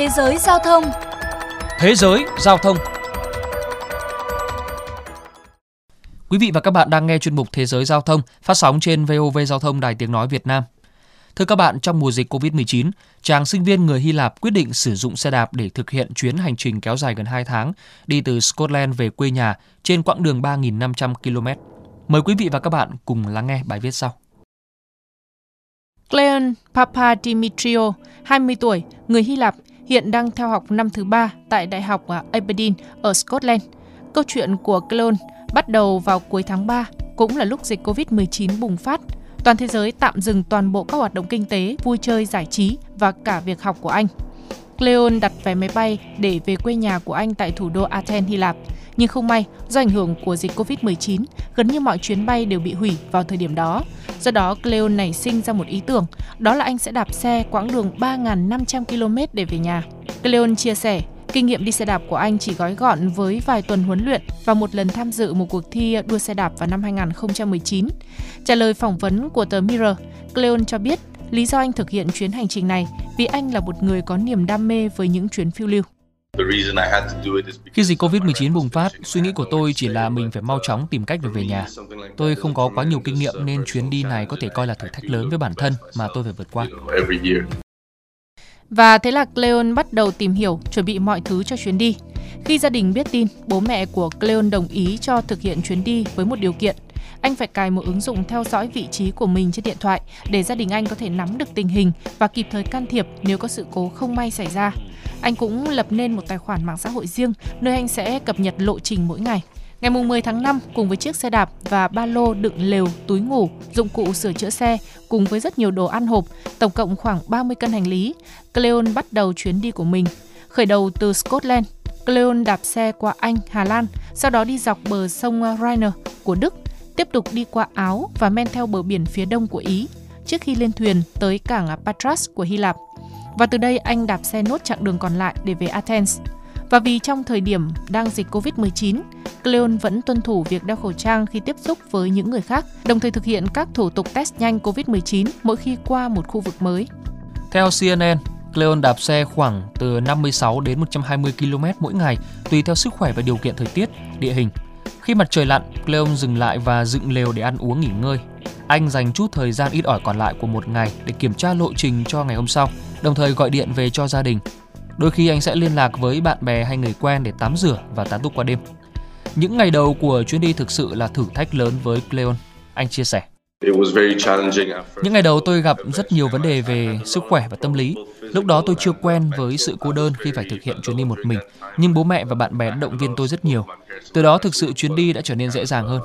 Thế giới giao thông Thế giới giao thông Quý vị và các bạn đang nghe chuyên mục Thế giới giao thông phát sóng trên VOV Giao thông Đài Tiếng Nói Việt Nam. Thưa các bạn, trong mùa dịch COVID-19, chàng sinh viên người Hy Lạp quyết định sử dụng xe đạp để thực hiện chuyến hành trình kéo dài gần 2 tháng đi từ Scotland về quê nhà trên quãng đường 3.500 km. Mời quý vị và các bạn cùng lắng nghe bài viết sau. Cleon Papadimitriou, 20 tuổi, người Hy Lạp, hiện đang theo học năm thứ ba tại Đại học à, Aberdeen ở Scotland. Câu chuyện của Cleon bắt đầu vào cuối tháng 3, cũng là lúc dịch COVID-19 bùng phát. Toàn thế giới tạm dừng toàn bộ các hoạt động kinh tế, vui chơi, giải trí và cả việc học của anh. Cleon đặt vé máy bay để về quê nhà của anh tại thủ đô Athens, Hy Lạp. Nhưng không may, do ảnh hưởng của dịch Covid-19, gần như mọi chuyến bay đều bị hủy vào thời điểm đó. Do đó, Cleo nảy sinh ra một ý tưởng, đó là anh sẽ đạp xe quãng đường 3.500 km để về nhà. Cleon chia sẻ, Kinh nghiệm đi xe đạp của anh chỉ gói gọn với vài tuần huấn luyện và một lần tham dự một cuộc thi đua xe đạp vào năm 2019. Trả lời phỏng vấn của tờ Mirror, Cleon cho biết lý do anh thực hiện chuyến hành trình này vì anh là một người có niềm đam mê với những chuyến phiêu lưu. Khi dịch Covid-19 bùng phát, suy nghĩ của tôi chỉ là mình phải mau chóng tìm cách để về nhà. Tôi không có quá nhiều kinh nghiệm nên chuyến đi này có thể coi là thử thách lớn với bản thân mà tôi phải vượt qua. Và thế là Cleon bắt đầu tìm hiểu, chuẩn bị mọi thứ cho chuyến đi. Khi gia đình biết tin, bố mẹ của Cleon đồng ý cho thực hiện chuyến đi với một điều kiện. Anh phải cài một ứng dụng theo dõi vị trí của mình trên điện thoại để gia đình anh có thể nắm được tình hình và kịp thời can thiệp nếu có sự cố không may xảy ra. Anh cũng lập nên một tài khoản mạng xã hội riêng nơi anh sẽ cập nhật lộ trình mỗi ngày. Ngày 10 tháng 5, cùng với chiếc xe đạp và ba lô đựng lều, túi ngủ, dụng cụ sửa chữa xe, cùng với rất nhiều đồ ăn hộp, tổng cộng khoảng 30 cân hành lý, Cleon bắt đầu chuyến đi của mình. Khởi đầu từ Scotland, Cleon đạp xe qua Anh, Hà Lan, sau đó đi dọc bờ sông Rhine của Đức, tiếp tục đi qua Áo và men theo bờ biển phía đông của Ý, trước khi lên thuyền tới cảng Patras của Hy Lạp. Và từ đây anh đạp xe nốt chặng đường còn lại để về Athens. Và vì trong thời điểm đang dịch Covid-19, Cleon vẫn tuân thủ việc đeo khẩu trang khi tiếp xúc với những người khác, đồng thời thực hiện các thủ tục test nhanh Covid-19 mỗi khi qua một khu vực mới. Theo CNN, Cleon đạp xe khoảng từ 56 đến 120 km mỗi ngày tùy theo sức khỏe và điều kiện thời tiết, địa hình. Khi mặt trời lặn, Cleon dừng lại và dựng lều để ăn uống nghỉ ngơi. Anh dành chút thời gian ít ỏi còn lại của một ngày để kiểm tra lộ trình cho ngày hôm sau, đồng thời gọi điện về cho gia đình. Đôi khi anh sẽ liên lạc với bạn bè hay người quen để tắm rửa và tán túc qua đêm. Những ngày đầu của chuyến đi thực sự là thử thách lớn với Cleon, anh chia sẻ. Những ngày đầu tôi gặp rất nhiều vấn đề về sức khỏe và tâm lý. Lúc đó tôi chưa quen với sự cô đơn khi phải thực hiện chuyến đi một mình, nhưng bố mẹ và bạn bè đã động viên tôi rất nhiều. Từ đó thực sự chuyến đi đã trở nên dễ dàng hơn.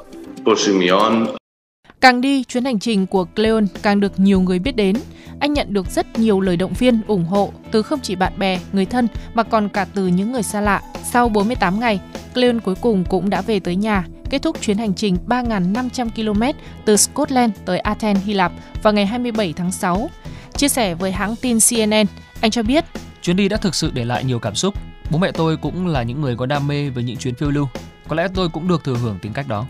Càng đi, chuyến hành trình của Cleon càng được nhiều người biết đến. Anh nhận được rất nhiều lời động viên, ủng hộ từ không chỉ bạn bè, người thân mà còn cả từ những người xa lạ. Sau 48 ngày, Cleon cuối cùng cũng đã về tới nhà, kết thúc chuyến hành trình 3.500 km từ Scotland tới Athens, Hy Lạp vào ngày 27 tháng 6. Chia sẻ với hãng tin CNN, anh cho biết Chuyến đi đã thực sự để lại nhiều cảm xúc. Bố mẹ tôi cũng là những người có đam mê với những chuyến phiêu lưu. Có lẽ tôi cũng được thừa hưởng tính cách đó.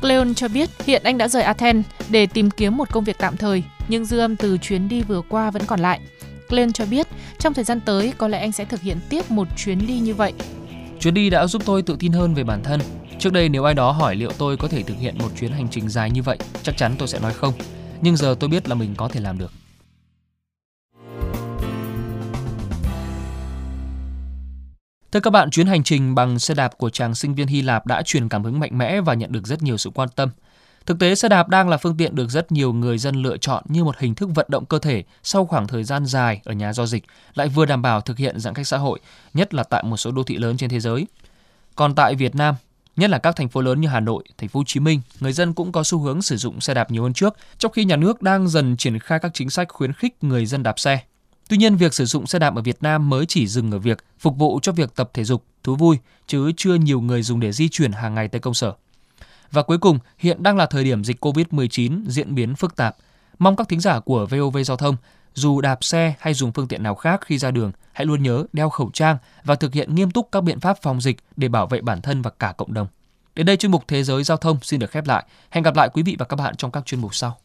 Cleon cho biết hiện anh đã rời Athens để tìm kiếm một công việc tạm thời, nhưng dư âm từ chuyến đi vừa qua vẫn còn lại. Cleon cho biết trong thời gian tới có lẽ anh sẽ thực hiện tiếp một chuyến đi như vậy. Chuyến đi đã giúp tôi tự tin hơn về bản thân. Trước đây nếu ai đó hỏi liệu tôi có thể thực hiện một chuyến hành trình dài như vậy, chắc chắn tôi sẽ nói không. Nhưng giờ tôi biết là mình có thể làm được. Thưa các bạn, chuyến hành trình bằng xe đạp của chàng sinh viên Hy Lạp đã truyền cảm hứng mạnh mẽ và nhận được rất nhiều sự quan tâm. Thực tế, xe đạp đang là phương tiện được rất nhiều người dân lựa chọn như một hình thức vận động cơ thể sau khoảng thời gian dài ở nhà do dịch, lại vừa đảm bảo thực hiện giãn cách xã hội, nhất là tại một số đô thị lớn trên thế giới. Còn tại Việt Nam, nhất là các thành phố lớn như Hà Nội, Thành phố Hồ Chí Minh, người dân cũng có xu hướng sử dụng xe đạp nhiều hơn trước, trong khi nhà nước đang dần triển khai các chính sách khuyến khích người dân đạp xe. Tuy nhiên, việc sử dụng xe đạp ở Việt Nam mới chỉ dừng ở việc phục vụ cho việc tập thể dục, thú vui, chứ chưa nhiều người dùng để di chuyển hàng ngày tới công sở. Và cuối cùng, hiện đang là thời điểm dịch COVID-19 diễn biến phức tạp. Mong các thính giả của VOV Giao thông, dù đạp xe hay dùng phương tiện nào khác khi ra đường, hãy luôn nhớ đeo khẩu trang và thực hiện nghiêm túc các biện pháp phòng dịch để bảo vệ bản thân và cả cộng đồng. Đến đây chuyên mục Thế giới Giao thông xin được khép lại. Hẹn gặp lại quý vị và các bạn trong các chuyên mục sau.